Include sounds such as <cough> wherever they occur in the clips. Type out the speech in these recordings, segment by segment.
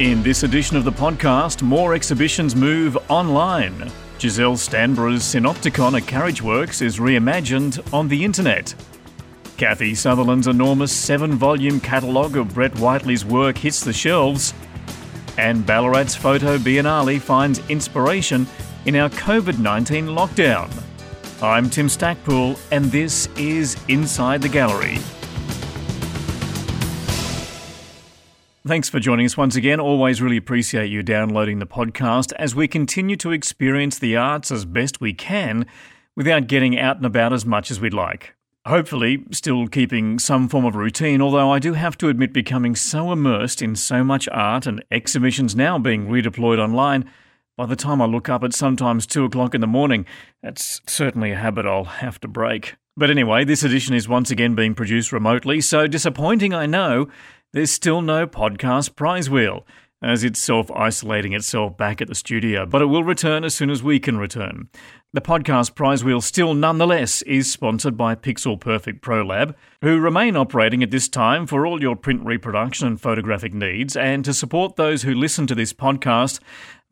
In this edition of the podcast, more exhibitions move online. Giselle Stanborough's Synopticon at Carriageworks is reimagined on the internet. Kathie Sutherland's enormous seven volume catalogue of Brett Whiteley's work hits the shelves. And Ballarat's Photo Biennale finds inspiration in our COVID 19 lockdown. I'm Tim Stackpool, and this is Inside the Gallery. Thanks for joining us once again. Always really appreciate you downloading the podcast as we continue to experience the arts as best we can without getting out and about as much as we'd like. Hopefully, still keeping some form of routine, although I do have to admit becoming so immersed in so much art and exhibitions now being redeployed online, by the time I look up at sometimes 2 o'clock in the morning, that's certainly a habit I'll have to break. But anyway, this edition is once again being produced remotely, so disappointing I know, there's still no podcast prize wheel, as it's self isolating itself back at the studio, but it will return as soon as we can return. The podcast prize wheel still nonetheless is sponsored by Pixel Perfect Pro Lab, who remain operating at this time for all your print reproduction and photographic needs, and to support those who listen to this podcast,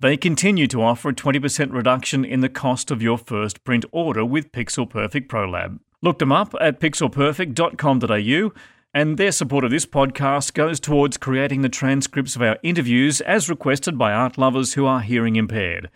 they continue to offer a 20% reduction in the cost of your first print order with Pixel Perfect Pro Lab. Look them up at pixelperfect.com.au and their support of this podcast goes towards creating the transcripts of our interviews as requested by art lovers who are hearing impaired.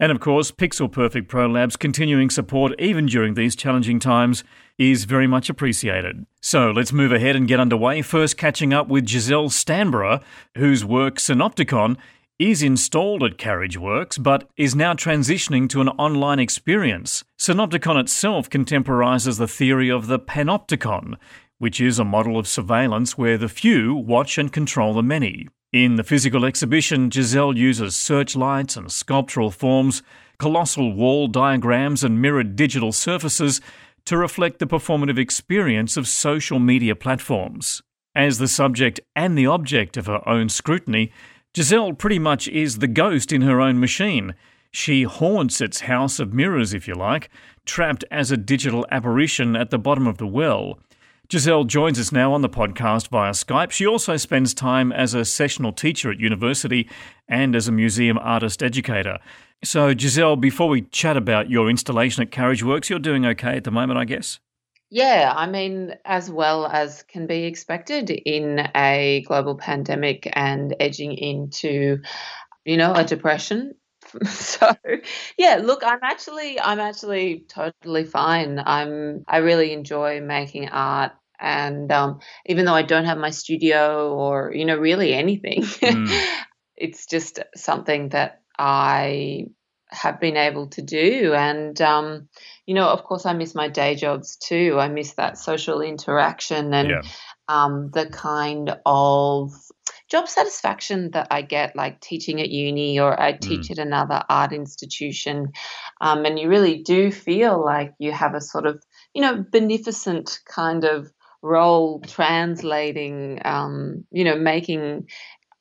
And of course, Pixel Perfect Pro Lab's continuing support, even during these challenging times, is very much appreciated. So let's move ahead and get underway. First, catching up with Giselle Stanborough, whose work Synopticon is installed at Carriageworks but is now transitioning to an online experience. Synopticon itself contemporizes the theory of the panopticon, which is a model of surveillance where the few watch and control the many. In the physical exhibition, Giselle uses searchlights and sculptural forms, colossal wall diagrams, and mirrored digital surfaces to reflect the performative experience of social media platforms. As the subject and the object of her own scrutiny, Giselle pretty much is the ghost in her own machine. She haunts its house of mirrors, if you like, trapped as a digital apparition at the bottom of the well. Giselle joins us now on the podcast via Skype. She also spends time as a sessional teacher at university and as a museum artist educator. So, Giselle, before we chat about your installation at Carriageworks, you're doing okay at the moment, I guess? Yeah, I mean, as well as can be expected in a global pandemic and edging into, you know, a depression <laughs> so yeah look i'm actually i'm actually totally fine i'm i really enjoy making art and um, even though I don't have my studio or, you know, really anything, mm. <laughs> it's just something that I have been able to do. And, um, you know, of course, I miss my day jobs too. I miss that social interaction and yeah. um, the kind of job satisfaction that I get, like teaching at uni or I teach mm. at another art institution. Um, and you really do feel like you have a sort of, you know, beneficent kind of role translating, um, you know, making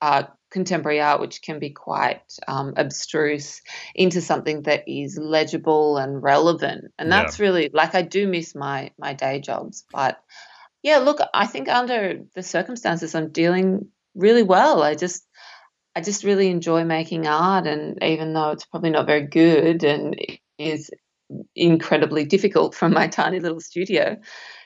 uh, contemporary art, which can be quite um, abstruse, into something that is legible and relevant. And that's yeah. really like I do miss my my day jobs, but yeah, look, I think under the circumstances, I'm dealing really well. I just I just really enjoy making art, and even though it's probably not very good and is incredibly difficult from my tiny little studio,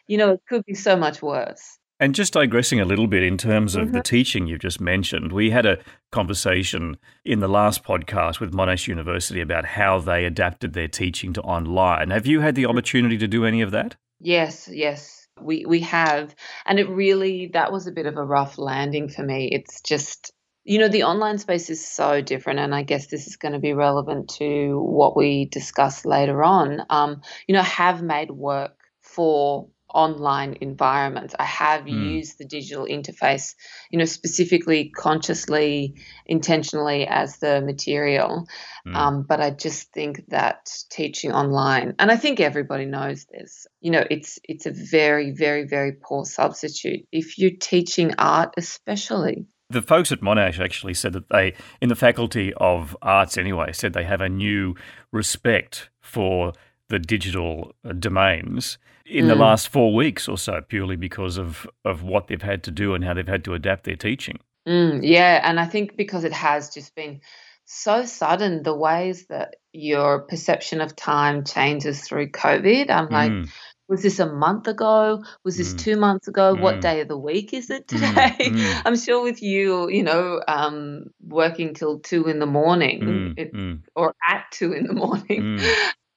you know, it could be so much worse. And just digressing a little bit in terms of mm-hmm. the teaching you've just mentioned, we had a conversation in the last podcast with Monash University about how they adapted their teaching to online. Have you had the opportunity to do any of that? Yes, yes, we we have, and it really that was a bit of a rough landing for me. It's just you know the online space is so different and i guess this is going to be relevant to what we discuss later on um, you know have made work for online environments. I have mm. used the digital interface, you know, specifically, consciously, intentionally as the material. Mm. Um, but I just think that teaching online, and I think everybody knows this, you know, it's it's a very, very, very poor substitute if you're teaching art, especially. The folks at Monash actually said that they, in the Faculty of Arts anyway, said they have a new respect for the digital uh, domains in mm. the last four weeks or so, purely because of, of what they've had to do and how they've had to adapt their teaching. Mm, yeah, and I think because it has just been so sudden, the ways that your perception of time changes through COVID. I'm like, Mm, was this a month ago? Was this mm, two months ago? What mm, day of the week is it mm, today? mm, <laughs> I'm sure with you, you know, um, working till two in the morning mm, it, or at two in the <laughs> morning.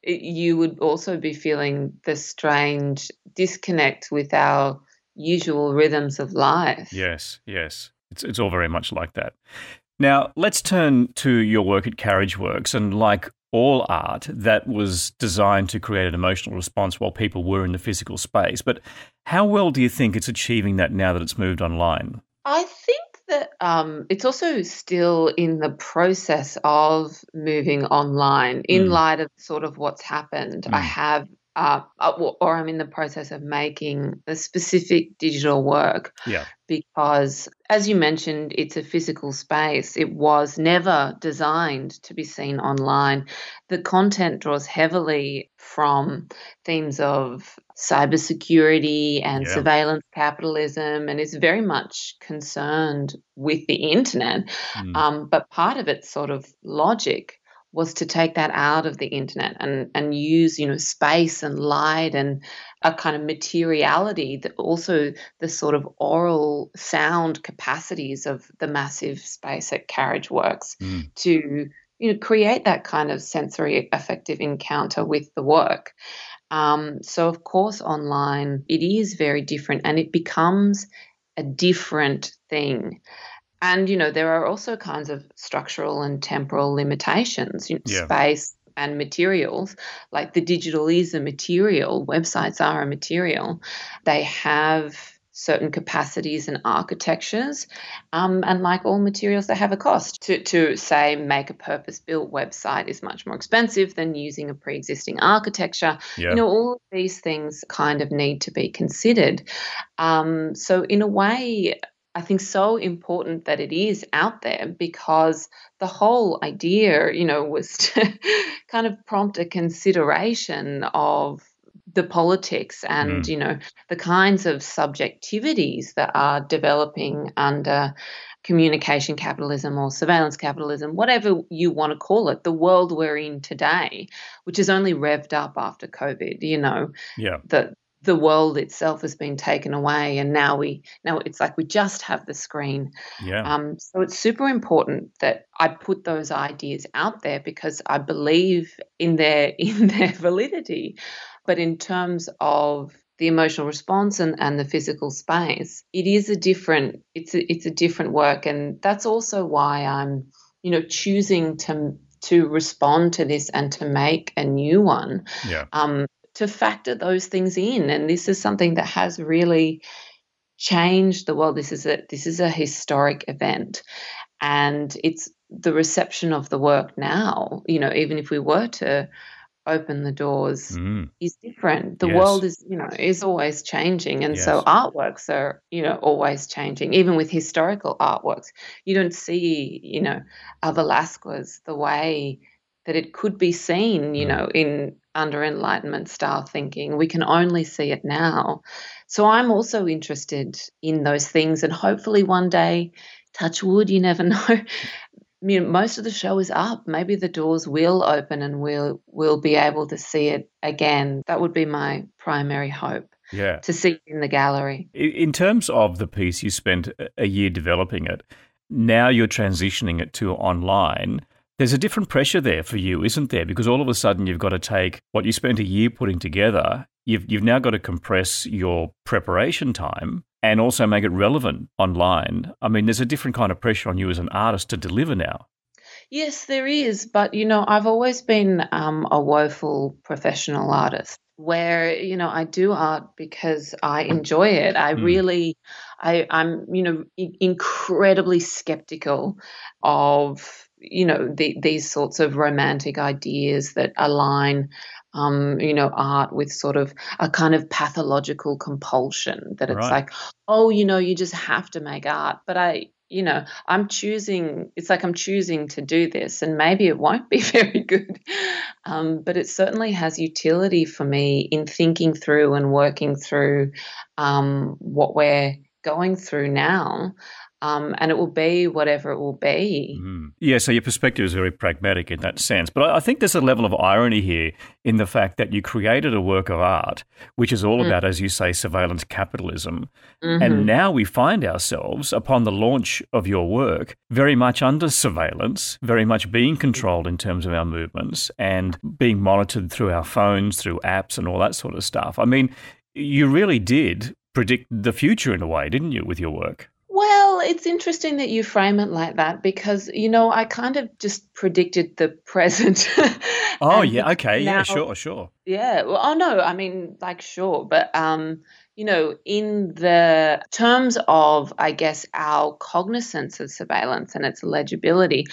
It, you would also be feeling the strange disconnect with our usual rhythms of life. Yes, yes. It's, it's all very much like that. Now, let's turn to your work at Carriage Works. And like all art, that was designed to create an emotional response while people were in the physical space. But how well do you think it's achieving that now that it's moved online? I think that um, it's also still in the process of moving online in Mm, light of sort of what's happened. I mm, have, uh, uh, or or I'm in the process of making a specific digital work yeah. because, as you mentioned, it's a physical space. It was never designed to be seen online. The content draws heavily from themes of cybersecurity and Yeah. surveillance capitalism and is very much concerned with the internet. Mm, Um, but part of its sort of logic was to take that out of the internet and, and use, you know, space and light and a kind of materiality that also the sort of aural sound capacities of the massive space at Carriage Works mm, to you know create that kind of sensory affective encounter with the work. Um, so of course online it is very different and it becomes a different thing. And you know there are also kinds of structural and temporal limitations, you know, yeah. space and materials. Like the digital is a material, websites are a material. They have certain capacities and architectures, um, and like all materials, they have a cost. To to say make a purpose built website is much more expensive than using a pre existing architecture. You know all of these things kind of need to be considered. Um, so in a way. I think so important that it is out there because the whole idea, you know, was to <laughs> kind of prompt a consideration of the politics and, Mm, you know, the kinds of subjectivities that are developing under communication capitalism or surveillance capitalism, whatever you want to call it, the world we're in today, which is only revved up after COVID, you know, yeah. the the world itself has been taken away and now we now it's like we just have the screen Yeah. um, so it's super important that I put those ideas out there because I believe in their <laughs> in their validity. But in terms of the emotional response and, and the physical space, it is a different it's a, it's a different work, and that's also why I'm you know choosing to to respond to this and to make a new one Yeah. um, to factor those things in. And this is something that has really changed the world. This is a this is a historic event, and it's the reception of the work now. You know, even if we were to open the doors, Mm, is different. The yes. world is you know is always changing, and so artworks are you know always changing. Even with historical artworks, you don't see you know a Velasquez the way that it could be seen, you Mm, know, in under Enlightenment style thinking. We can only see it now. So I'm also interested in those things, and hopefully one day, touch wood, you never <laughs> know. You know, most of the show is up. Maybe the doors will open and we'll we'll be able to see it again. That would be my primary hope yeah. to see it in the gallery. In terms of the piece, you spent a- a year developing it. Now you're transitioning it to online. There's a different pressure there for you, isn't there? Because all of a sudden you've got to take what you spent a year putting together. You've you've now got to compress your preparation time and also make it relevant online. I mean, there's a different kind of pressure on you as an artist to deliver now. Yes, there is, but you know, I've always been um, a woeful professional artist where you know I do art because I enjoy it. I Mm. really, I, I'm you know incredibly skeptical of you know the, these sorts of romantic ideas that align. Um, you know, art with sort of a kind of pathological compulsion that it's Right. like, oh, you know, you just have to make art. But I, you know, I'm choosing, it's like I'm choosing to do this, and maybe it won't be <laughs> very good. Um, but it certainly has utility for me in thinking through and working through um, what we're going through now. Um, and it will be whatever it will be. Mm. Yeah, so your perspective is very pragmatic in that sense. But I think there's a level of irony here in the fact that you created a work of art, which is all mm. about, as you say, surveillance capitalism. Mm-hmm. And now we find ourselves, upon the launch of your work, very much under surveillance, very much being controlled in terms of our movements and being monitored through our phones, through apps, and all that sort of stuff. I mean, you really did predict the future in a way, didn't you, with your work? Well, it's interesting that you frame it like that because, you know, I kind of just predicted the present. <laughs> oh, yeah. Okay. Now, yeah, sure, sure. Yeah. Well, oh, no. I mean, like, sure. But, um, you know, in the terms of, I guess, our cognizance of surveillance and its legibility,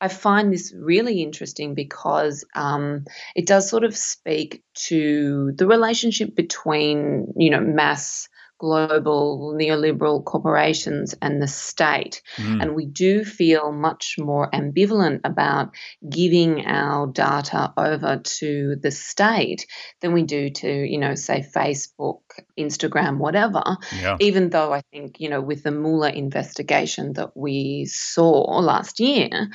I find this really interesting because um, it does sort of speak to the relationship between, you know, mass global neoliberal corporations and the state. Mm. And we do feel much more ambivalent about giving our data over to the state than we do to, you know, say Facebook, Instagram, whatever. Yeah. Even though I think, you know, with the Mueller investigation that we saw last year,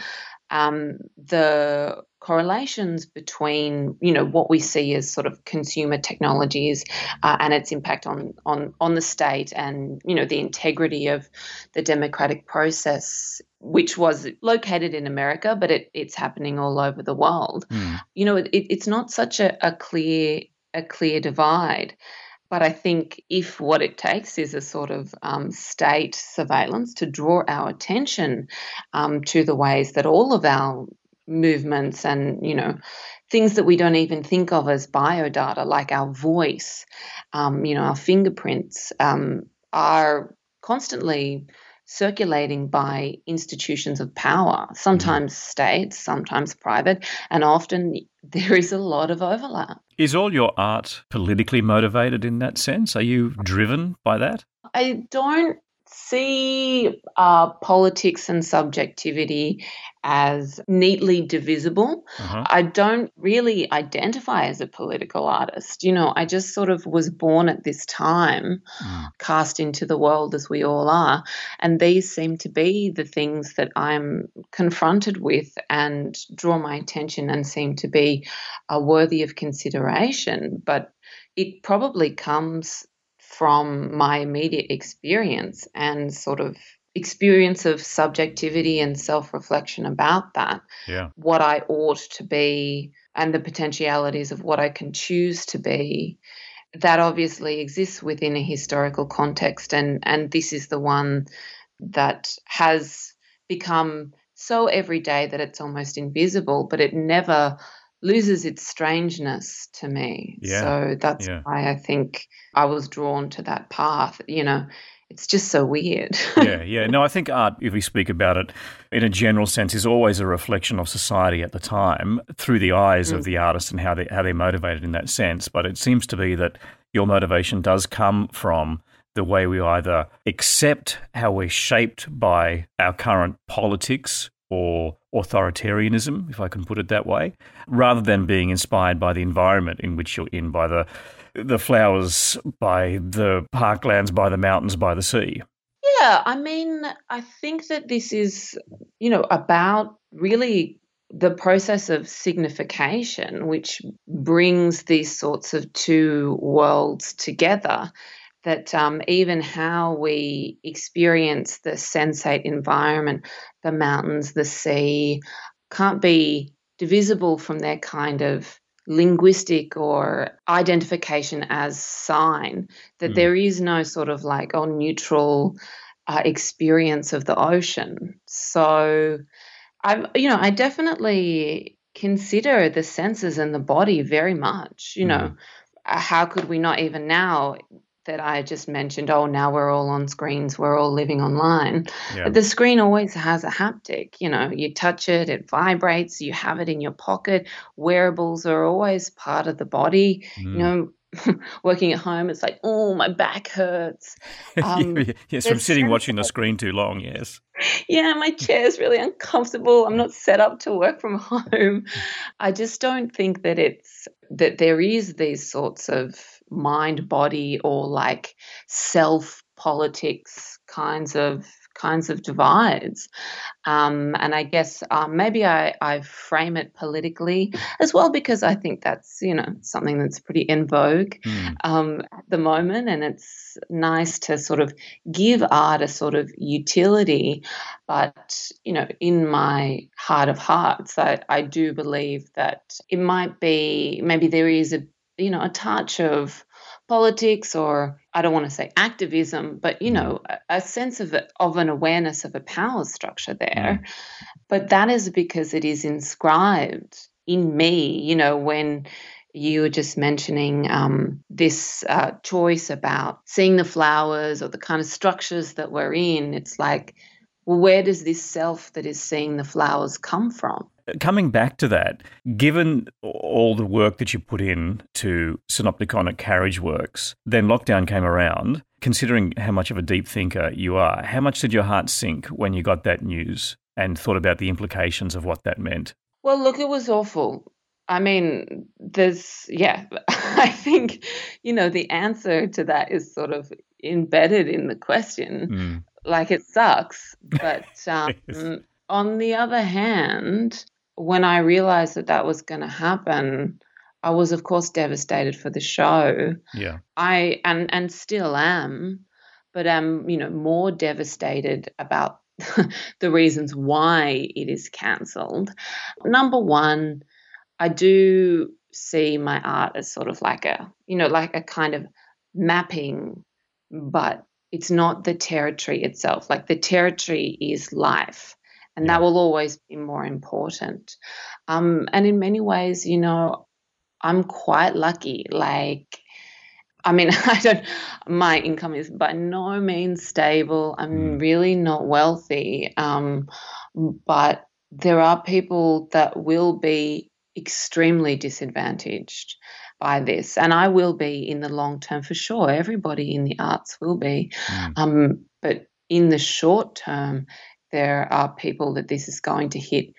um, the correlations between you know what we see as sort of consumer technologies uh, and its impact on on on the state and you know the integrity of the democratic process which was located in America but it, it's happening all over the world mm. you know it, it's not such a, a clear a clear divide but I think if what it takes is a sort of um, state surveillance to draw our attention um, to the ways that all of our movements and, you know, things that we don't even think of as biodata, like our voice, um, you know, our fingerprints, um, are constantly circulating by institutions of power, sometimes mm-hmm. states, sometimes private, and often <laughs> there is a lot of overlap. Is all your art politically motivated in that sense? Are you driven by that? I don't see uh, politics and subjectivity as neatly divisible. Uh-huh. I don't really identify as a political artist. You know, I just sort of was born at this time, mm. cast into the world as we all are. And these seem to be the things that I'm confronted with and draw my attention and seem to be uh, worthy of consideration. But it probably comes from my immediate experience and sort of experience of subjectivity and self reflection about that. Yeah. What I ought to be and the potentialities of what I can choose to be. That obviously exists within a historical context, and, and this is the one that has become so everyday that it's almost invisible, but it never loses its strangeness to me. Yeah. So that's yeah. why I think I was drawn to that path. You know, it's just so weird. <laughs> yeah, yeah. No, I think art, if we speak about it in a general sense, is always a reflection of society at the time through the eyes mm. of the artist and how they how they're motivated in that sense. But it seems to be that your motivation does come from the way we either accept how we're shaped by our current politics or authoritarianism, if I can put it that way, rather than being inspired by the environment in which you're in, by the the flowers, by the parklands, by the mountains, by the sea. Yeah, I mean, I think that this is, you know, about really the process of signification, which brings these sorts of two worlds together that um, even how we experience the sensate environment, the mountains, the sea, can't be divisible from their kind of linguistic or identification as sign, that mm. there is no sort of like, oh, neutral uh, experience of the ocean. So, I, you know, I definitely consider the senses and the body very much. You know, mm. how could we not even now that I just mentioned, oh, now we're all on screens, we're all living online. Yeah. But the screen always has a haptic. You know, you touch it, it vibrates, you have it in your pocket. Wearables are always part of the body. Mm. You know, <laughs> working at home, it's like, oh, my back hurts. <laughs> Um, yes, from sitting watching the screen too long, yes. Yeah, my chair is really uncomfortable. I'm not set up to work from <laughs> home. I just don't think that it's that there is these sorts of mind body or like self politics kinds of kinds of divides. Um, and I guess um, maybe I, I, frame it politically as well because I think that's you know something that's pretty in vogue mm. um, at the moment, and it's nice to sort of give art a sort of utility. But you know, in my heart of hearts, I, I do believe that it might be maybe there is a you know a touch of politics or I don't want to say activism, but you know, mm. a, a sense of of an awareness of a power structure there. Mm. But that is because it is inscribed in me. You know, when you were just mentioning um, this uh, choice about seeing the flowers or the kind of structures that we're in, it's like, well, where does this self that is seeing the flowers come from? Coming back to that, given all the work that you put in to Synopticon at Carriage Works, then lockdown came around. Considering how much of a deep thinker you are, how much did your heart sink when you got that news and thought about the implications of what that meant? Well, look, it was awful. I mean, there's, yeah, <laughs> I think, you know, the answer to that is sort of embedded in the question. Mm. Like it sucks. But <laughs> um, yes. on the other hand, when I realized that that was going to happen, I was of course devastated for the show. Yeah. I and and still am, but am, you know, more devastated about <laughs> the reasons why it is cancelled. Number 1, I do see my art as sort of like a, you know, like a kind of mapping, but it's not the territory itself. Like the territory is life and yeah. that will always be more important. Um, and in many ways, you know, I'm quite lucky. Like, I mean, <laughs> I don't, my income is by no means stable. I'm mm. really not wealthy. Um, but there are people that will be extremely disadvantaged by this. And I will be in the long term for sure. Everybody in the arts will be. Mm. Um, but in the short term, there are people that this is going to hit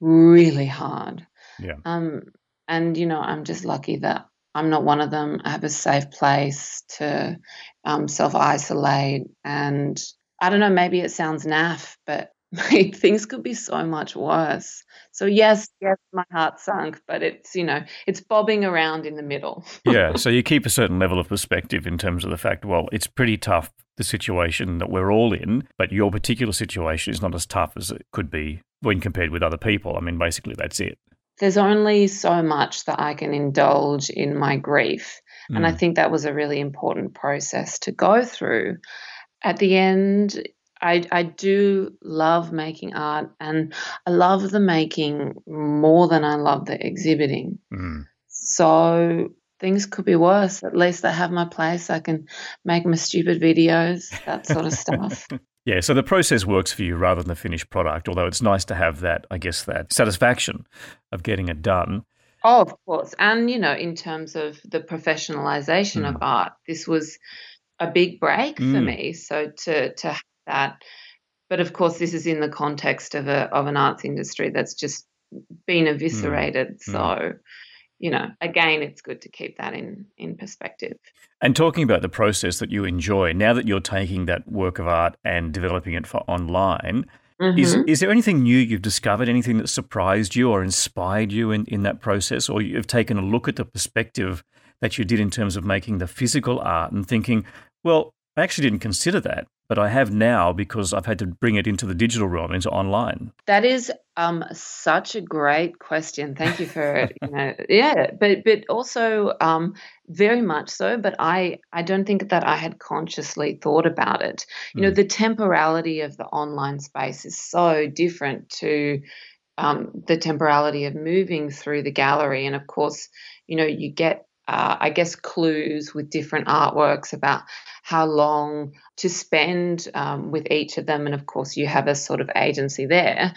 really hard. Yeah. Um, and you know, I'm just lucky that I'm not one of them. I have a safe place to um, self isolate, and I don't know. Maybe it sounds naff, but <laughs> things could be so much worse. So yes, yes, my heart sunk, but it's you know it's bobbing around in the middle. yeah, <laughs> so you keep a certain level of perspective in terms of the fact. Well, it's pretty tough the situation that we're all in, but your particular situation is not as tough as it could be when compared with other people. I mean, basically, that's it. There's only so much that I can indulge in my grief. Mm. And I mm. think that was a really important process to go through. At the end, I, I do love making art and I love the making more than I love the exhibiting. Mm. So things could be worse. At least I have my place. I can make my stupid videos, that sort of stuff. <laughs> Yeah, so the process works for you rather than the finished product, although it's nice to have that, I guess, that satisfaction of getting it done. Oh, of course. And, you know, in terms of the professionalization mm. of art, this was a big break mm. for me. So to, to have that. But of course, this is in the context of, a, of an arts industry that's just been eviscerated. Mm. So you know, again, it's good to keep that in, in perspective. And talking about the process that you enjoy, now that you're taking that work of art and developing it for online, mm-hmm. is, is there anything new you've discovered, anything that surprised you or inspired you in, in that process? Or you've taken a look at the perspective that you did in terms of making the physical art and thinking, well, I actually didn't consider that but I have now because I've had to bring it into the digital realm, into online? That is um, such a great question. Thank you for you know, <laughs> yeah, but but also um, very much so. But I I don't think that I had consciously thought about it. You mm. know, hmm. the temporality of the online space is so different to um, the temporality of moving through the gallery, and of course, you know, you get uh, I guess, clues with different artworks about how long to spend um, with each of them. And of course, you have a sort of agency there.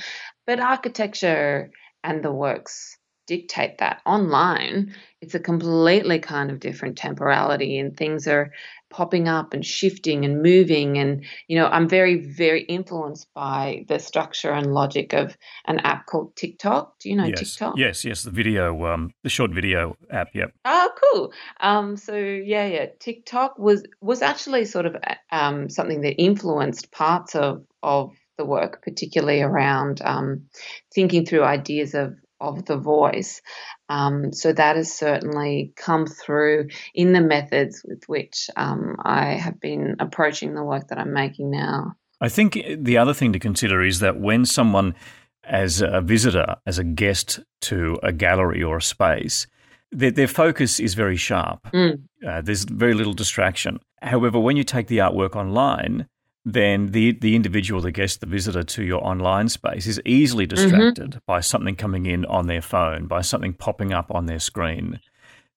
But architecture and the works dictate that. Online, it's a completely kind of different temporality, and things are popping up and shifting and moving. And, you know, I'm very, very influenced by the structure and logic of an app called TikTok. Do you know yes. TikTok? Yes, yes, the video, um, the short video app. Yep. Oh, cool. Um, so yeah, yeah, TikTok was was actually sort of um, something that influenced parts of of the work, particularly around um, thinking through ideas of of the voice. Um, so that has certainly come through in the methods with which um, I have been approaching the work that I'm making now. I think the other thing to consider is that when someone, as a visitor, as a guest to a gallery or a space, their, their focus is very sharp. Mm. Uh, there's very little distraction. However, when you take the artwork online, then the the individual, the guest, the visitor to your online space is easily mm-hmm. distracted mm-hmm. by something coming in on their phone, by something popping up on their screen.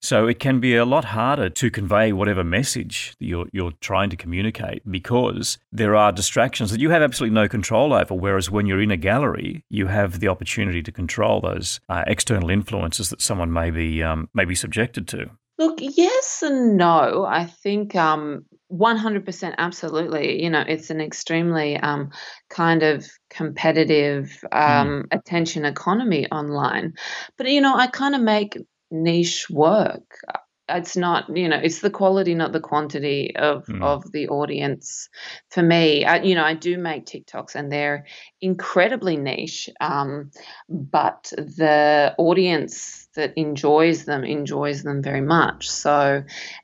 So it can be a lot harder to convey whatever message you're you're trying to communicate because there are distractions that you have absolutely no control over. Whereas when you're in a gallery, you have the opportunity to control those uh, external influences that someone may be um, may be subjected to. Look, yes and no. I think um, 100% absolutely. You know it's an extremely um, kind of competitive um, mm. attention economy online. But you know i kind of make niche work it's not you know it's the quality not the quantity of mm. of the audience. For me I, you know i do make tiktoks and they're incredibly niche um, but the audience that enjoys them enjoys them very much. So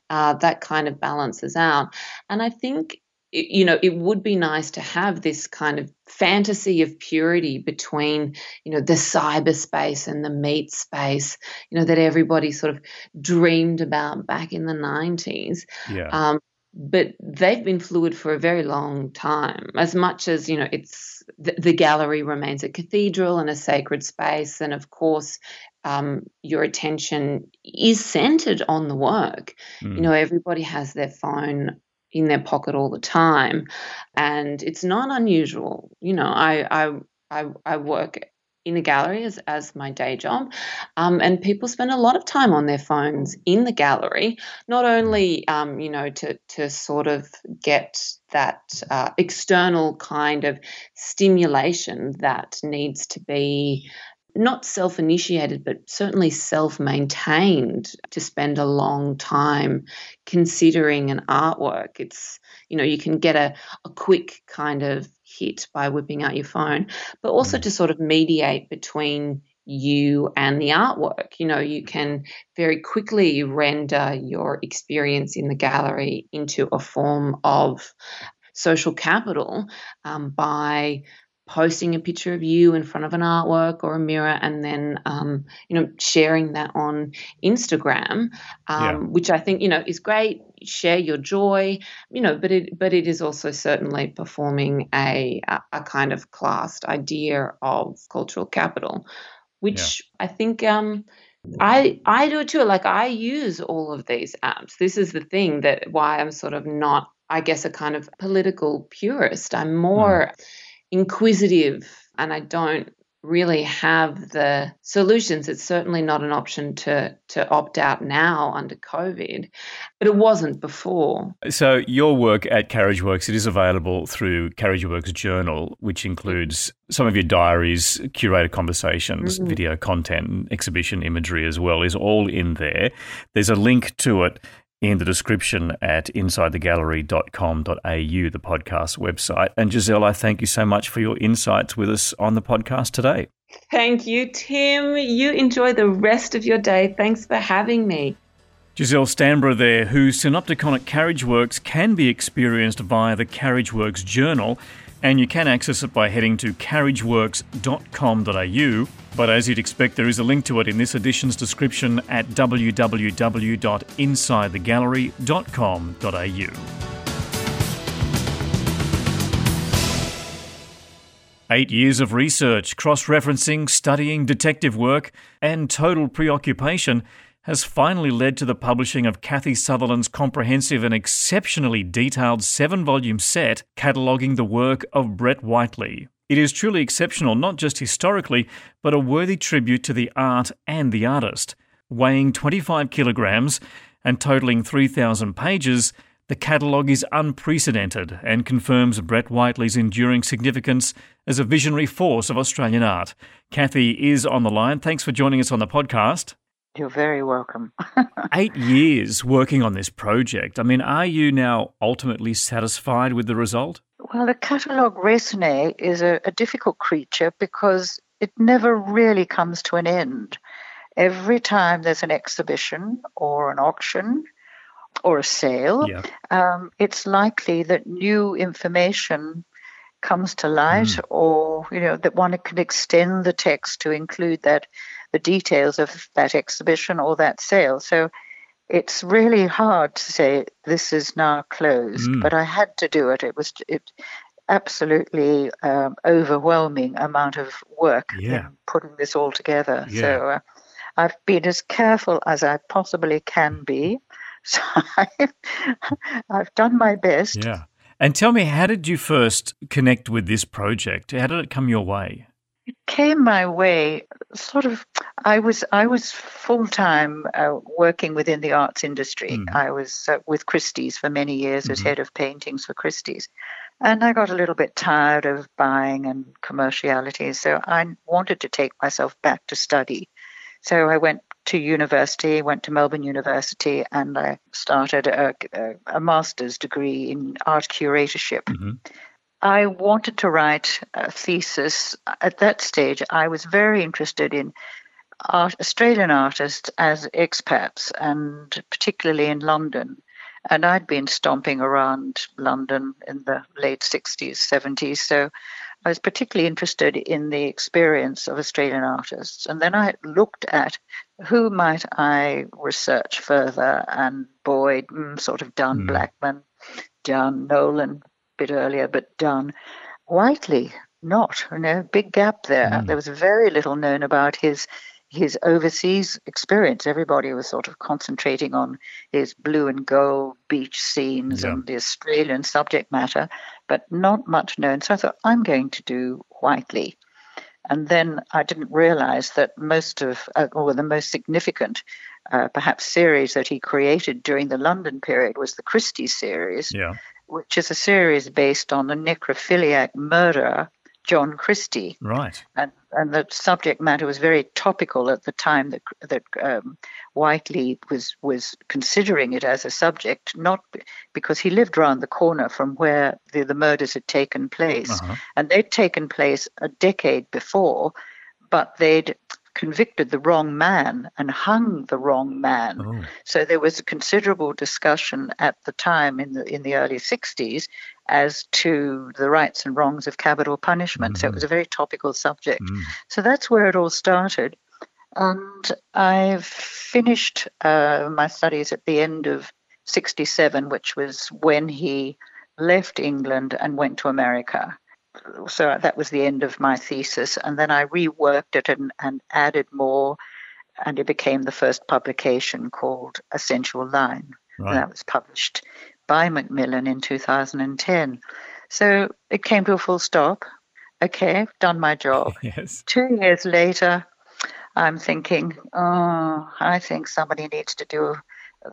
uh, that kind of balances out. And i think you know, it would be nice to have this kind of fantasy of purity between, you know, the cyberspace and the meat space, you know, that everybody sort of dreamed about back in the 90s. Yeah. Um, but they've been fluid for a very long time. As much as, you know, it's the, the gallery remains a cathedral and a sacred space. And of course, um, your attention is centered on the work. Mm. You hmm. know, everybody has their phone in their pocket all the time, and it's not unusual. You know, I I I, I work in a gallery as, as my day job. Um, and people spend a lot of time on their phones in the gallery, not only, um, you know, to, to sort of get that uh, external kind of stimulation that needs to be not self initiated, but certainly self maintained to spend a long time considering an artwork. It's, you know, you can get a, a quick kind of hit by whipping out your phone, but also mm. to sort of mediate between you and the artwork. You know, you can very quickly render your experience in the gallery into a form of social capital um, by posting a picture of you in front of an artwork or a mirror and then um, you know sharing that on instagram um, yeah. which i think you know is great share your joy you know but it but it is also certainly performing a a kind of classed idea of cultural capital which yeah. i think um I I do it too. Like I use all of these apps. This is the thing that why I'm sort of not, I guess, a kind of political purist. I'm more mm inquisitive and I don't really have the solutions. It's certainly not an option to to opt out now under COVID, but it wasn't before. So your work at Carriageworks, it is available through Carriageworks Journal, which includes some of your diaries, curated conversations, mm-hmm. video content, exhibition imagery as well, is all in there. There's a link to it in the description at insidethegallery.com.au, the podcast website. And Giselle, I thank you so much for your insights with us on the podcast today. Thank you, Tim. You enjoy the rest of your day. Thanks for having me. Giselle Stanborough there, whose Synopticonic at Carriageworks can be experienced via the Carriageworks Journal and you can access it by heading to carriageworks.com.au. But as you'd expect, there is a link to it in this edition's description at www.insidethegallery.com.au. Eight years of research, cross referencing, studying, detective work, and total preoccupation has finally led to the publishing of Kathie Sutherland's comprehensive and exceptionally detailed seven volume set cataloguing the work of Brett Whiteley. It is truly exceptional, not just historically, but a worthy tribute to the art and the artist. Weighing 25 kilograms and totalling 3,000 pages, the catalogue is unprecedented and confirms Brett Whiteley's enduring significance as a visionary force of Australian art. Kathie is on the line. Thanks for joining us on the podcast. You're very welcome. <laughs> Eight years working on this project. I mean, are you now ultimately satisfied with the result? Well, the catalogue raisonné is a, a difficult creature because it never really comes to an end. Every time there's an exhibition or an auction or a sale, yeah. um, it's likely that new information comes to light mm. or you know that one can extend the text to include that the details of that exhibition or that sale. So it's really hard to say this is now closed, mm. but I had to do it. It was it absolutely um, overwhelming amount of work yeah. putting this all together. Yeah. So uh, I've been as careful as I possibly can be. <laughs> So I've, I've done my best. Yeah. And tell me, how did you first connect with this project? How did it come your way? It came my way sort of I was I was full time uh, working within the arts industry. Mm. I was uh, with Christie's for many years mm-hmm. as head of paintings for Christie's, and I got a little bit tired of buying and commerciality. So I wanted to take myself back to study. So I went to university, went to Melbourne University, and I started a, a, a master's degree in art curatorship. Mm-hmm. I wanted to write a thesis. At that stage, I was very interested in art, Australian artists as expats, and particularly in London. And I'd been stomping around London in the late 60s, 70s. So I was particularly interested in the experience of Australian artists. And then I looked at who might I research further, and Boyd, mm, sort of done, mm. Blackman, done, Nolan, bit earlier, but done. Whiteley, not. You know, big gap there. Mm. There was very little known about his his overseas experience. Everybody was sort of concentrating on his blue and gold beach scenes yeah. and the Australian subject matter, but not much known. So I thought, I'm going to do Whiteley. And then I didn't realize that most of, uh, or the most significant, uh, perhaps, series that he created during the London period was the Christie series, yeah which is a series based on the necrophiliac murderer John Christie. Right. And and the subject matter was very topical at the time that that um, Whiteley was was considering it as a subject, not because he lived around the corner from where the, the murders had taken place, uh-huh. and they'd taken place a decade before, but they'd convicted the wrong man and hung the wrong man. Oh. So there was a considerable discussion at the time in the in the early 60s as to the rights and wrongs of capital punishment. Mm-hmm. So it was a very topical subject. Mm. So that's where it all started. And I finished uh, my studies at the end of 67, which was when he left England and went to America so that was the end of my thesis. And then I reworked it and, and added more, and it became the first publication called A Sensual Line. Right. that was published by Macmillan in 2010. So it came to a full stop. Okay, done my job. <laughs> yes. Two years later, I'm thinking, oh, I think somebody needs to do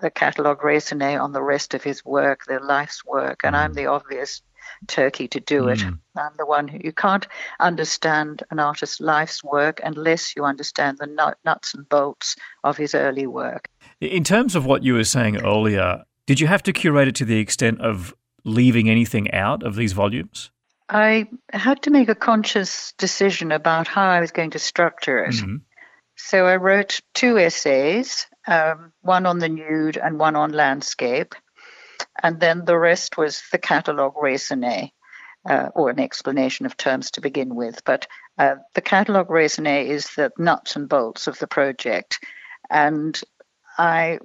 the catalogue raisonné on the rest of his work, their life's work, and mm. I'm the obvious Turkey to do it. Mm. I'm the one who you can't understand an artist's life's work unless you understand the nuts and bolts of his early work. In terms of what you were saying earlier, did you have to curate it to the extent of leaving anything out of these volumes? I had to make a conscious decision about how I was going to structure it. Mm-hmm. So I wrote two essays, um, one on the nude and one on landscape and then the rest was the catalogue raisonné, uh, or an explanation of terms to begin with. But uh, the catalogue raisonné is the nuts and bolts of the project, and I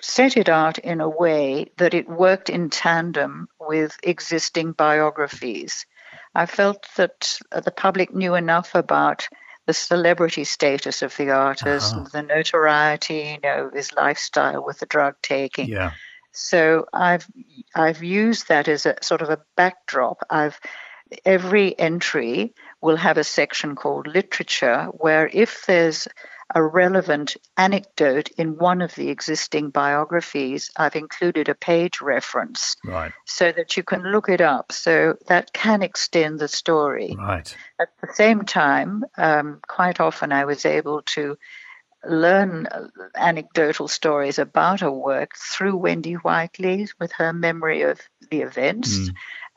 set it out in a way that it worked in tandem with existing biographies. I felt that the public knew enough about the celebrity status of the artist, uh-huh. the notoriety, you know, his lifestyle with the drug taking. Yeah. So I've I've used that as a sort of a backdrop. I've every entry will have a section called literature where if there's a relevant anecdote in one of the existing biographies, I've included a page reference. Right. So that you can look it up. So that can extend the story. Right. At the same time, um, quite often I was able to learn anecdotal stories about her work through Wendy Whiteley with her memory of the events mm.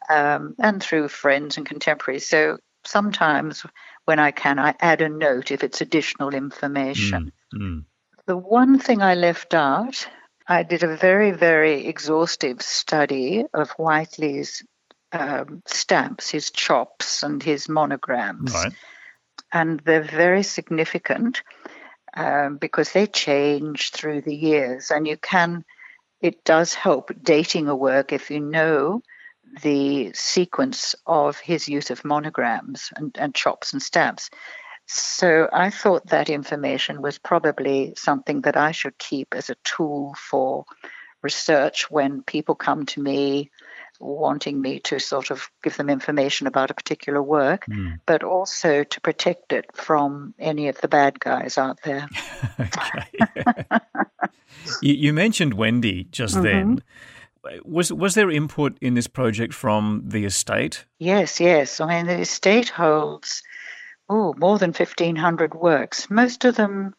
um, and through friends and contemporaries. So sometimes when I can, I add a note if it's additional information. Mm. Mm. The one thing I left out, I did a very, very exhaustive study of Whiteley's um, stamps, his chops, and his monograms. Right. And they're very significant um, because they change through the years. And you can, it does help dating a work if you know the sequence of his use of monograms and, and chops and stamps. So I thought that information was probably something that I should keep as a tool for research when people come to me wanting me to sort of give them information about a particular work, mm. but also to protect it from any of the bad guys out there. <laughs> <laughs> you, you, mentioned Wendy just mm-hmm. then. Was was there input in this project from the estate? Yes, yes. I mean, the estate holds oh more than fifteen hundred works. Most of them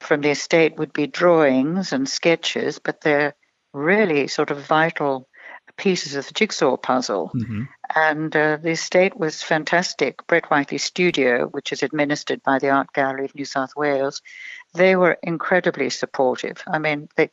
from the estate would be drawings and sketches, but they're really sort of vital pieces of the jigsaw puzzle. Mm-hmm. And uh, the estate was fantastic. Brett Whiteley Studio, which is administered by the Art Gallery of New South Wales, they were incredibly supportive. I mean, they,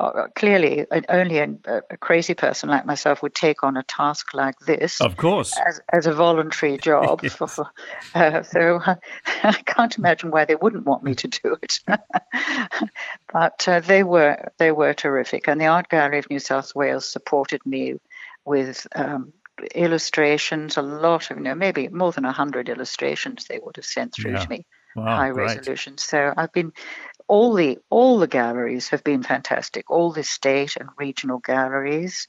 uh, clearly only a, a, crazy person like myself would take on a task like this. Of course. As, as a voluntary job. <laughs> yes. for, uh, so I, <laughs> I can't imagine why they wouldn't want me to do it. <laughs> but uh, they were they were terrific, and the Art Gallery of New South Wales supported me with. Um, illustrations a lot of you know maybe more than 100 illustrations they would have sent through yeah. to me Wow, high great. resolution. So I've been all the all the galleries have been fantastic. All the state and regional galleries,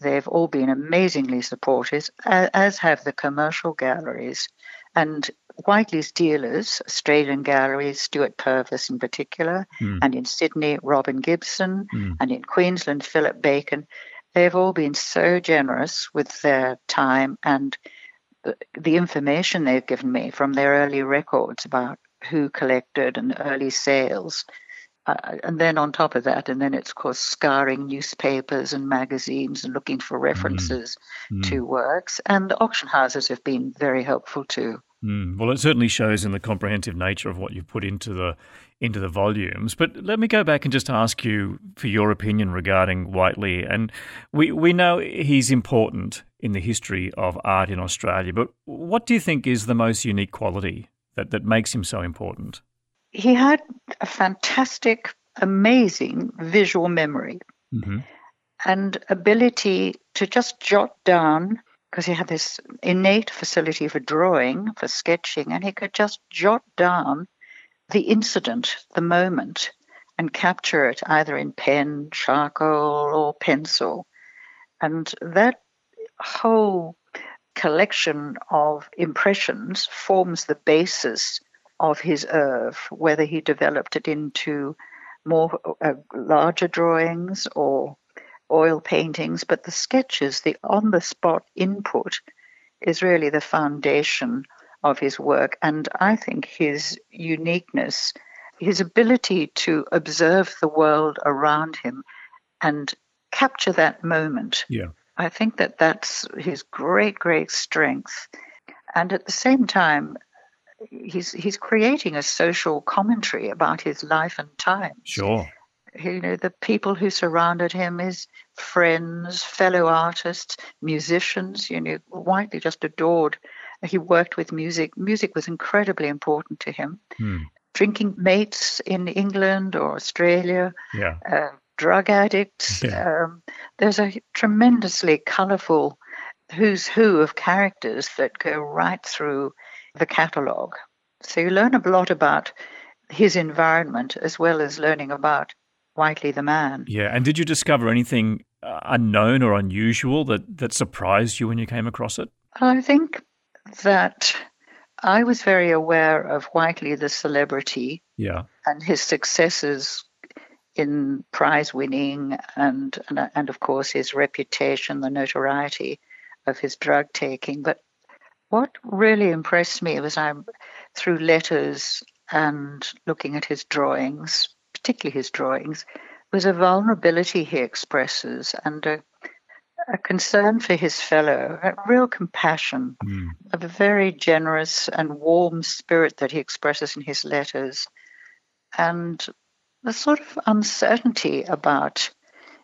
they've all been amazingly supportive, as have the commercial galleries. And Whiteley's dealers, Australian galleries, Stuart Purves in particular, mm. and in Sydney, Robin Gibson, mm. and in Queensland, Philip Bacon, they've all been so generous with their time and the information they've given me from their early records about who collected and early sales. Uh, and then on top of that, and then it's of course scouring newspapers and magazines and looking for references mm. to works. And auction houses have been very helpful too. Mm. Well, it certainly shows in the comprehensive nature of what you've put into the into the volumes. But let me go back and just ask you for your opinion regarding Whiteley. And we we know he's important in the history of art in Australia. But what do you think is the most unique quality that, that makes him so important? He had a fantastic, amazing visual memory mm-hmm. and ability to just jot down, because he had this innate facility for drawing, for sketching, and he could just jot down the incident, the moment, and capture it either in pen, charcoal, or pencil. And that whole collection of impressions forms the basis of his oeuvre, whether he developed it into more uh, larger drawings or oil paintings, but the sketches, the on the spot input, is really the foundation of his work. And I think his uniqueness, his ability to observe the world around him and capture that moment. Yeah. I think that that's his great, great strength. And at the same time, he's he's creating a social commentary about his life and times. Sure. You know, the people who surrounded him, his friends, fellow artists, musicians, you know, Whiteley just adored. He worked with music. Music was incredibly important to him. Hmm. Drinking mates in England or Australia, yeah. Uh, drug addicts. <laughs> Yeah. Um, there's a tremendously colourful who's who of characters that go right through the catalogue. So you learn a lot about his environment as well as learning about Whiteley the man. Yeah, and did you discover anything uh, unknown or unusual that, that surprised you when you came across it? I think that I was very aware of Whiteley, the celebrity, yeah, and his successes in prize winning, and, and and of course his reputation, the notoriety of his drug taking. But what really impressed me was I'm through letters and looking at his drawings, particularly his drawings, was a vulnerability he expresses and a, a concern for his fellow, a real compassion, mm. a very generous and warm spirit that he expresses in his letters, and a sort of uncertainty about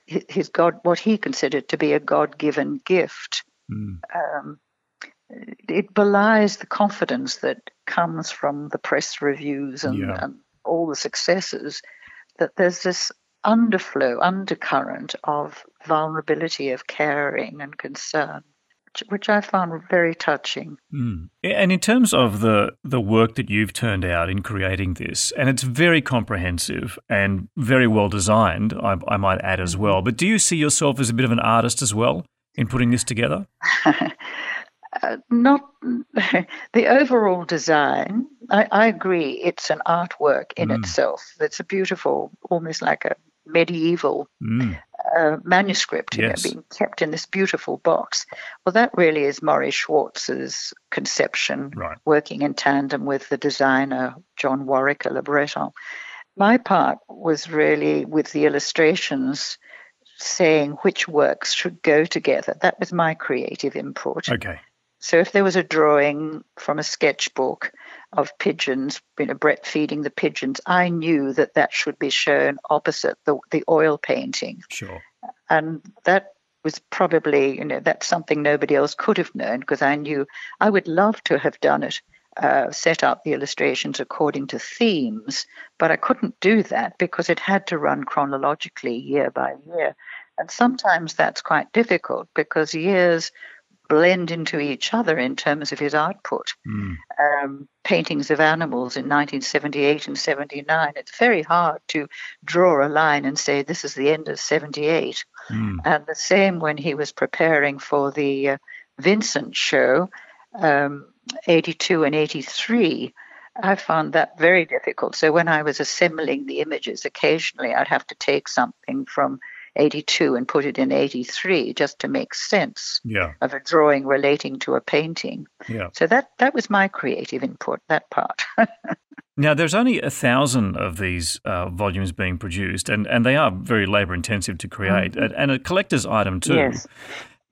his God, what he considered to be a God-given gift. Mm. Um, it belies the confidence that comes from the press reviews and, yeah. and all the successes. That there's this underflow, undercurrent of vulnerability, of caring and concern, which I found very touching. Mm. And in terms of the the work that you've turned out in creating this, and it's very comprehensive and very well designed, I, I might add as well. But do you see yourself as a bit of an artist as well in putting this together? <laughs> uh, not <laughs> the overall design. I, I, agree, it's an artwork in mm. itself. It's a beautiful, almost like a medieval mm. Uh, manuscript yes. know, being kept in this beautiful box. Well, that really is Maurice Schwartz's conception, right. working in tandem with the designer John Warwick Le Breton. My part was really with the illustrations saying which works should go together. That was my creative input. Okay. So if there was a drawing from a sketchbook of pigeons, you know, Brett feeding the pigeons, I knew that that should be shown opposite the, the oil painting. Sure. And that was probably, you know, that's something nobody else could have known because I knew I would love to have done it, uh, set up the illustrations according to themes, but I couldn't do that because it had to run chronologically year by year. And sometimes that's quite difficult because years blend into each other in terms of his output. Mm. Um, paintings of animals in 1978 and 79, it's very hard to draw a line and say this is the end of 78. Mm. And the same when he was preparing for the uh, Vincent show, um, 82 and 83. I found that very difficult. So when I was assembling the images, occasionally I'd have to take something from 82 and put it in 83 just to make sense yeah. of a drawing relating to a painting. Yeah. So that, that was my creative input, that part. <laughs> now, there's only a thousand of these uh, volumes being produced, and, and they are very labour intensive to create, mm-hmm. and a collector's item too. Yes.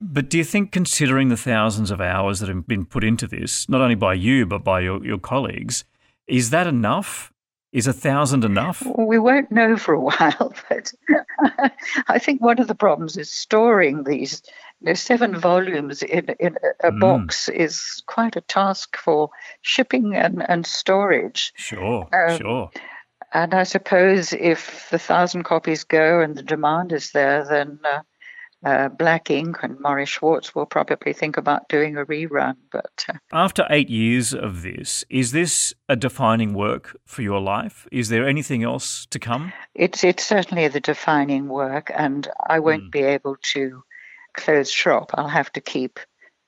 But do you think, considering the thousands of hours that have been put into this, not only by you, but by your, your colleagues, is that enough? Is a thousand enough? We won't know for a <laughs> while, but <laughs> I think one of the problems is storing these. You know, seven volumes in, in a, mm. box is quite a task for shipping and, and storage. Sure, um, sure. And I suppose if the thousand copies go and the demand is there, then uh, uh, Black Inc. and Maurice Schwartz will probably think about doing a rerun. But uh, after eight years of this, is this a defining work for your life? Is there anything else to come? It's it's certainly the defining work, and I won't mm. be able to close shop. I'll have to keep.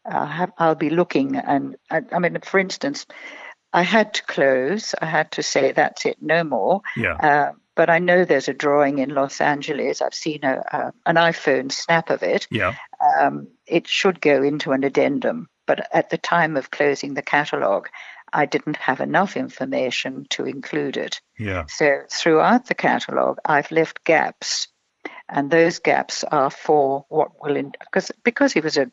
I'll, have, I'll be looking, and I, I mean, for instance. I had to close. I had to say that's it, no more. Yeah. Uh, but I know there's a drawing in Los Angeles. I've seen a, uh, an iPhone snap of it. Yeah. Um, it should go into an addendum, but at the time of closing the catalogue, I didn't have enough information to include it. Yeah. So throughout the catalogue, I've left gaps, and those gaps are for what will in, because because he was a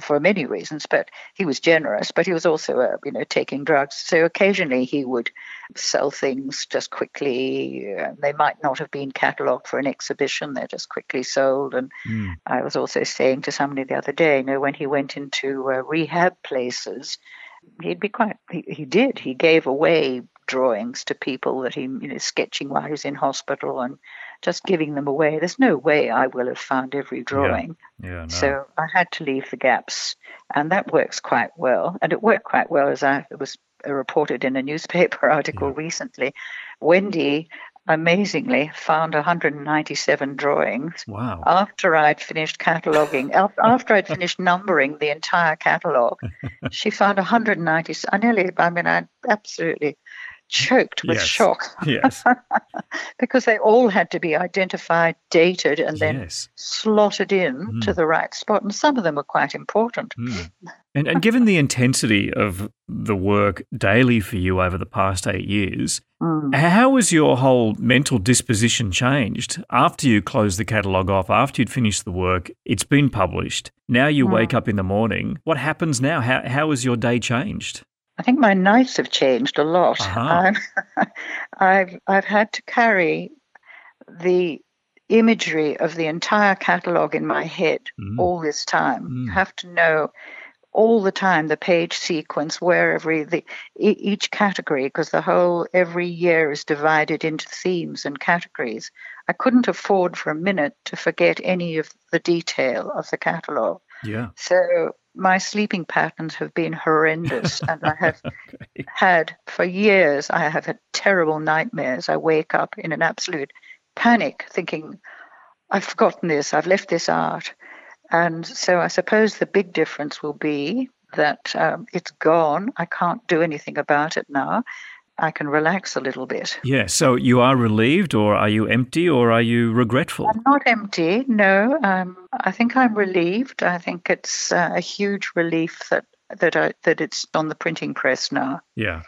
for many reasons, but he was generous, but he was also, uh, you know, taking drugs. So occasionally he would sell things just quickly. Uh, they might not have been catalogued for an exhibition; they're just quickly sold. And mm. I was also saying to somebody the other day, you know, when he went into uh, rehab places, he'd be quite. He, he did. He gave away drawings to people that he, you know, sketching while he was in hospital and just giving them away. There's no way I will have found every drawing. Yeah. yeah no. So I had to leave the gaps, and that works quite well. And it worked quite well as I was reported in a newspaper <laughs> article yeah. recently. Wendy amazingly found 197 drawings. Wow. After I'd finished cataloguing, <laughs> after I'd finished numbering the entire catalogue, <laughs> she found 190. I nearly, I mean, I absolutely choked with yes. shock. Yes. <laughs> because they all had to be identified, dated, and then yes. slotted in Mm. to the right spot. And some of them were quite important. Mm. And, and given the intensity of the work daily for you over the past eight years, <laughs> Mm. how has your whole mental disposition changed after you closed the catalogue off, after you'd finished the work? It's been published. Now you Mm. wake up in the morning. What happens now? How, how has your day changed? I think my nights have changed a lot. Aha. I've, <laughs> I've I've had to carry the imagery of the entire catalogue in my head Mm. all this time. Mm. Have to know all the time the page sequence, where every the each category, because the whole every year is divided into themes and categories. I couldn't afford for a minute to forget any of the detail of the catalogue. Yeah. So my sleeping patterns have been horrendous, <laughs> and I have Okay. had for years. I have had terrible nightmares. I wake up in an absolute panic, thinking, "I've forgotten this. I've left this art." And so I suppose the big difference will be that um, it's gone. I can't do anything about it now. I can relax a little bit. Yeah. So you are relieved, or are you empty, or are you regretful? I'm not empty. No, um, I think I'm relieved. I think it's uh, a huge relief that that I, that it's on the printing press now. Yeah.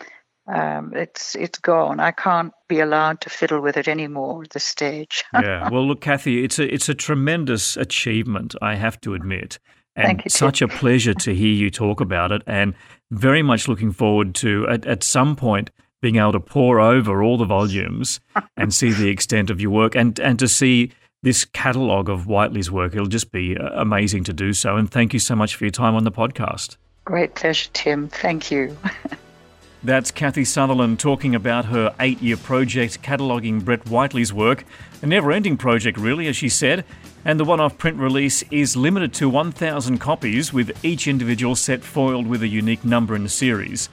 Um, it's it's gone. I can't be allowed to fiddle with it anymore at this stage. <laughs> yeah. Well, look, Kathie, it's a it's a tremendous achievement, I have to admit, and Thank you, such a pleasure to hear you talk about it, and very much looking forward to at, at some point being able to pore over all the volumes and see the extent of your work, and and to see this catalogue of Whiteley's work. It'll just be uh, amazing to do so. And thank you so much for your time on the podcast. Great pleasure, Tim. Thank you. <laughs> That's Kathie Sutherland talking about her eight year project cataloguing Brett Whiteley's work. A never ending project, really, as she said. And the one off print release is limited to 1,000 copies, with each individual set foiled with a unique number in the series.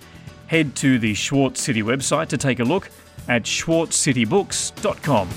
Head to the Schwartz City website to take a look at schwartzcitybooks.com.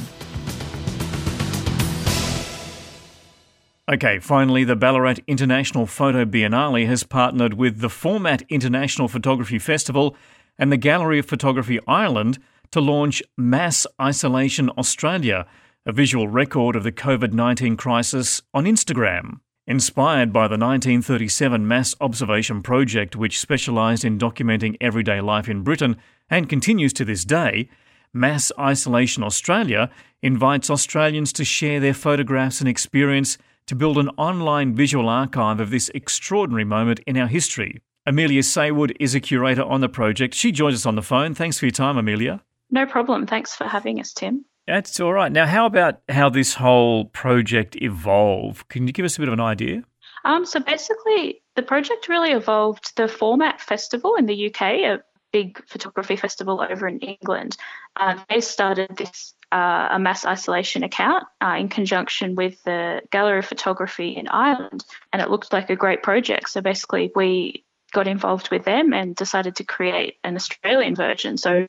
Okay, finally, the Ballarat International Photo Biennale has partnered with the Format International Photography Festival and the Gallery of Photography Ireland to launch Mass Isolation Australia, a visual record of the COVID 19 crisis on Instagram. Inspired by the 1937 Mass Observation Project, which specialised in documenting everyday life in Britain and continues to this day, Mass Isolation Australia invites Australians to share their photographs and experience to build an online visual archive of this extraordinary moment in our history. Amelia Saywood is a curator on the project. She joins us on the phone. Thanks for your time, Amelia. No problem. Thanks for having us, Tim. That's all right. Now, how about how this whole project evolved? Can you give us a bit of an idea? Um, so basically, the project really evolved the Format Festival in the UK, a big photography festival over in England. Uh, they started this uh, a mass isolation account uh, in conjunction with the Gallery of Photography in Ireland, and it looked like a great project. So basically, we got involved with them and decided to create an Australian version. So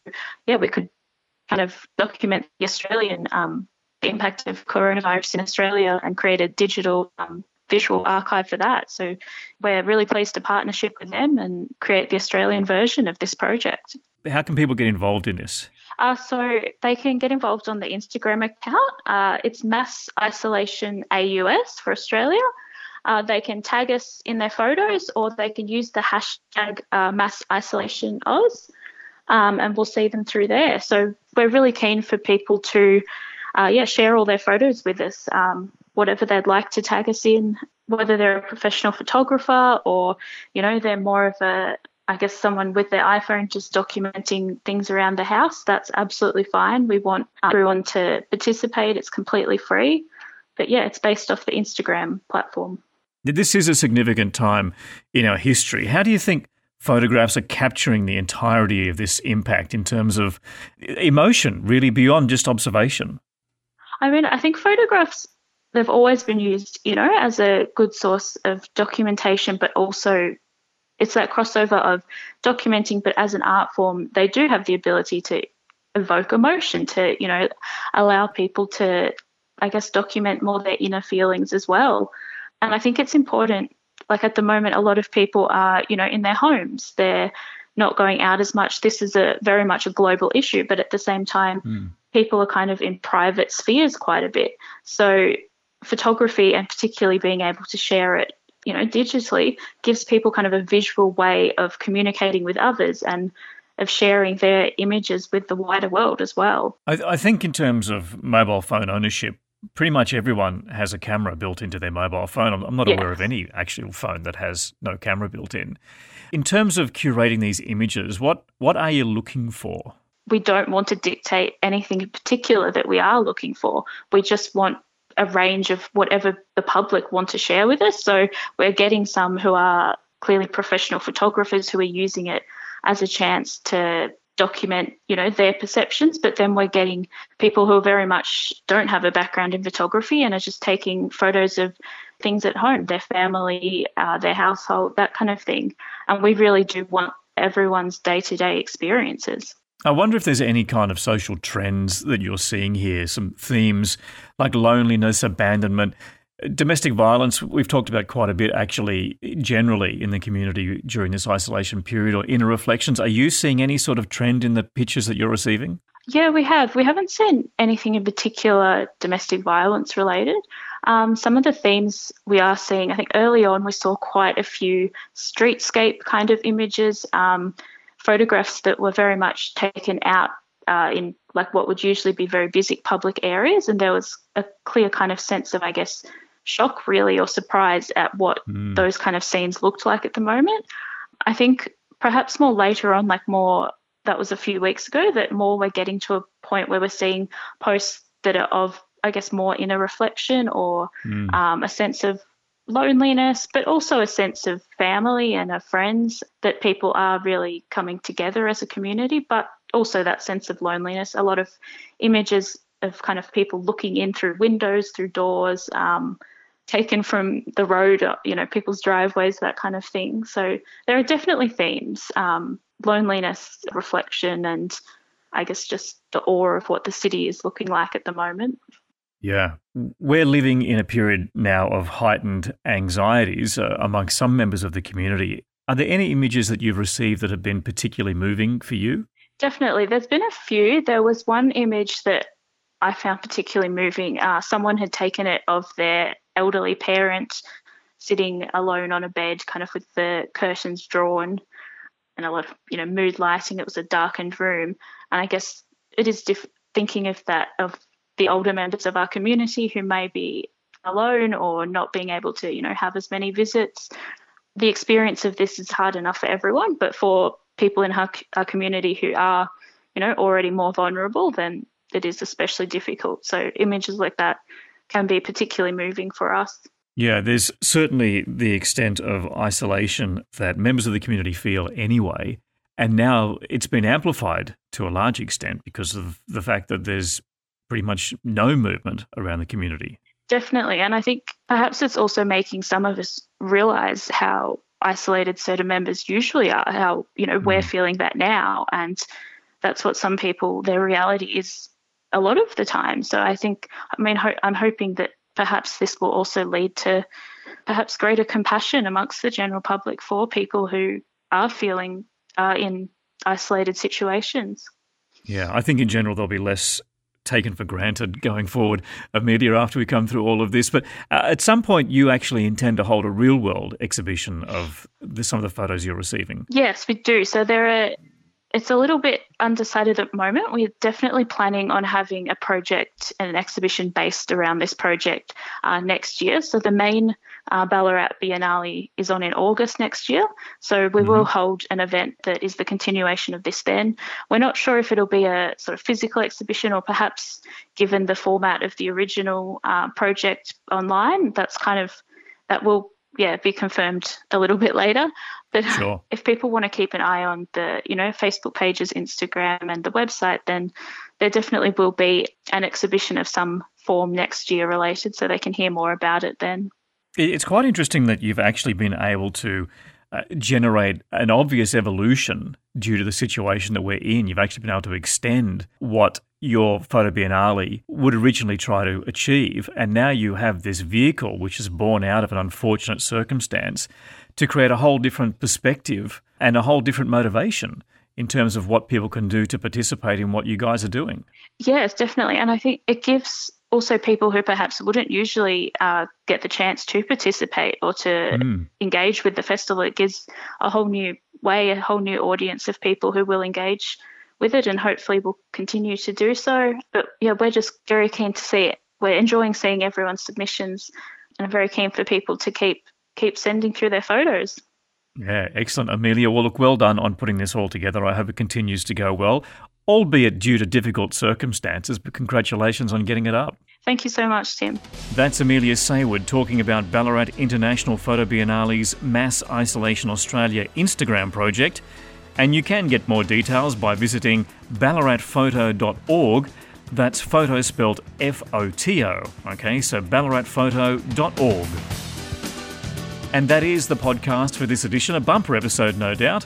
yeah, we could kind of document the Australian um, the impact of coronavirus in Australia and create a digital um, visual archive for that. So we're really pleased to partnership with them and create the Australian version of this project. How can people get involved in this? Uh, so they can get involved on the Instagram account. Uh, it's Mass Isolation AUS for Australia. Uh, they can tag us in their photos or they can use the hashtag uh, Mass Isolation Oz um, and we'll see them through there. So we're really keen for people to uh, yeah, share all their photos with us, um, whatever they'd like to tag us in, whether they're a professional photographer or, you know, they're more of a, I guess, someone with their iPhone just documenting things around the house. That's absolutely fine. We want everyone to participate. It's completely free. But yeah, it's based off the Instagram platform. This is a significant time in our history. How do you think photographs are capturing the entirety of this impact in terms of emotion, really beyond just observation? I mean, I think photographs, they've always been used, you know, as a good source of documentation, but also it's that crossover of documenting, but as an art form, they do have the ability to evoke emotion, to, you know, allow people to, I guess, document more their inner feelings as well. And I think it's important. Like at the moment, a lot of people are, you know, in their homes. They're not going out as much. This is a very much a global issue, but at the same time, mm. people are kind of in private spheres quite a bit. So photography and particularly being able to share it you know digitally gives people kind of a visual way of communicating with others and of sharing their images with the wider world as well. I, I, think in terms of mobile phone ownership, pretty much everyone has a camera built into their mobile phone. I'm, I'm not aware of any actual phone that has no camera built in. In terms of curating these images, what what are you looking for? We don't want to dictate anything in particular that we are looking for. We just want a range of whatever the public want to share with us. So we're getting some who are clearly professional photographers who are using it as a chance to document you know their perceptions but then we're getting people who very much don't have a background in photography and are just taking photos of things at home their family uh, their household that kind of thing. And we really do want everyone's day-to-day experiences. I wonder if there's any kind of social trends that you're seeing here, some themes like loneliness, abandonment, domestic violence. We've talked about quite a bit actually, generally in the community during this isolation period or inner reflections. Are you seeing any sort of trend in the pictures that you're receiving? Yeah, we have. We haven't seen anything in particular domestic violence related. Um, some of the themes we are seeing, I think early on we saw quite a few streetscape kind of images. Um, photographs that were very much taken out uh, in like what would usually be very busy public areas, and there was a clear kind of sense of, I guess, shock really or surprise at what mm. those kind of scenes looked like at the moment. I think perhaps more later on, like more that was a few weeks ago, that more we're getting to a point where we're seeing posts that are of, I guess, more inner reflection or mm. um, a sense of loneliness, but also a sense of family and of friends that people are really coming together as a community, but also that sense of loneliness. A lot of images of kind of people looking in through windows, through doors, um, taken from the road, uh, you know, people's driveways, that kind of thing. So there are definitely themes um, loneliness, reflection, and I guess just the awe of what the city is looking like at the moment. Yeah. We're living in a period now of heightened anxieties uh, among some members of the community. Are there any images that you've received that have been particularly moving for you? Definitely. There's been a few. There was one image that I found particularly moving. Uh, someone had taken it of their elderly parent sitting alone on a bed, kind of with the curtains drawn and a lot of, you know, mood lighting. It was a darkened room. And I guess it is diff- thinking of that, of the older members of our community who may be alone or not being able to, you know, have as many visits. The experience of this is hard enough for everyone, but for people in our, our community who are, you know, already more vulnerable, then it is especially difficult. So images like that can be particularly moving for us. Yeah, there's certainly the extent of isolation that members of the community feel anyway. And now it's been amplified to a large extent because of the fact that there's pretty much no movement around the community. Definitely. And I think perhaps it's also making some of us realize how isolated certain members usually are, how, you know, mm. we're feeling that now. And that's what some people, their reality is a lot of the time. So I think, I mean, ho- I'm hoping that perhaps this will also lead to perhaps greater compassion amongst the general public for people who are feeling uh, in isolated situations. Yeah, I think in general there'll be less taken for granted going forward of media after we come through all of this. But uh, at some point, you actually intend to hold a real world exhibition of the, some of the photos you're receiving. Yes, we do. So there are. It's a little bit undecided at the moment. We're definitely planning on having a project and an exhibition based around this project uh, next year. So the main uh, Ballarat Biennale is on in August next year. So we mm-hmm. will hold an event that is the continuation of this then. We're not sure if it'll be a sort of physical exhibition or perhaps given the format of the original uh, project online, that's kind of, that will yeah, be confirmed a little bit later. But sure. <laughs> if people want to keep an eye on the, you know, Facebook pages, Instagram, and the website, then there definitely will be an exhibition of some form next year related, so they can hear more about it then. It's quite interesting that you've actually been able to uh, generate an obvious evolution due to the situation that we're in. You've actually been able to extend what your photo biennale would originally try to achieve. And now you have this vehicle, which is born out of an unfortunate circumstance, to create a whole different perspective and a whole different motivation in terms of what people can do to participate in what you guys are doing. Yes, definitely. And I think it gives also people who perhaps wouldn't usually uh, get the chance to participate or to mm. engage with the festival. It gives a whole new way, a whole new audience of people who will engage with it and hopefully will continue to do so. But yeah, we're just very keen to see it. We're enjoying seeing everyone's submissions and I'm very keen for people to keep keep sending through their photos. Yeah, excellent. Amelia, well, look, well done on putting this all together. I hope it continues to go well albeit due to difficult circumstances, but congratulations on getting it up. Thank you so much, Tim. That's Amelia Saywood talking about Ballarat International Photo Biennale's Mass Isolation Australia Instagram project. And you can get more details by visiting ballaratphoto.org. That's photo spelled F O T O. Okay, so ballaratphoto.org. And that is the podcast for this edition, a bumper episode, no doubt.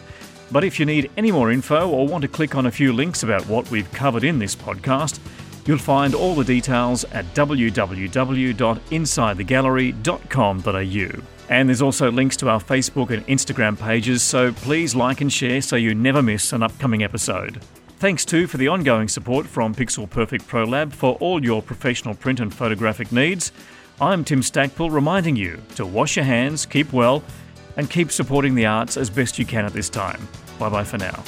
But if you need any more info or want to click on a few links about what we've covered in this podcast, you'll find all the details at www.insidethegallery.com.au. And there's also links to our Facebook and Instagram pages, so please like and share so you never miss an upcoming episode. Thanks too for the ongoing support from Pixel Perfect Pro Lab for all your professional print and photographic needs. I'm Tim Stackpool reminding you to wash your hands, keep well, and keep supporting the arts as best you can at this time. Bye bye for now.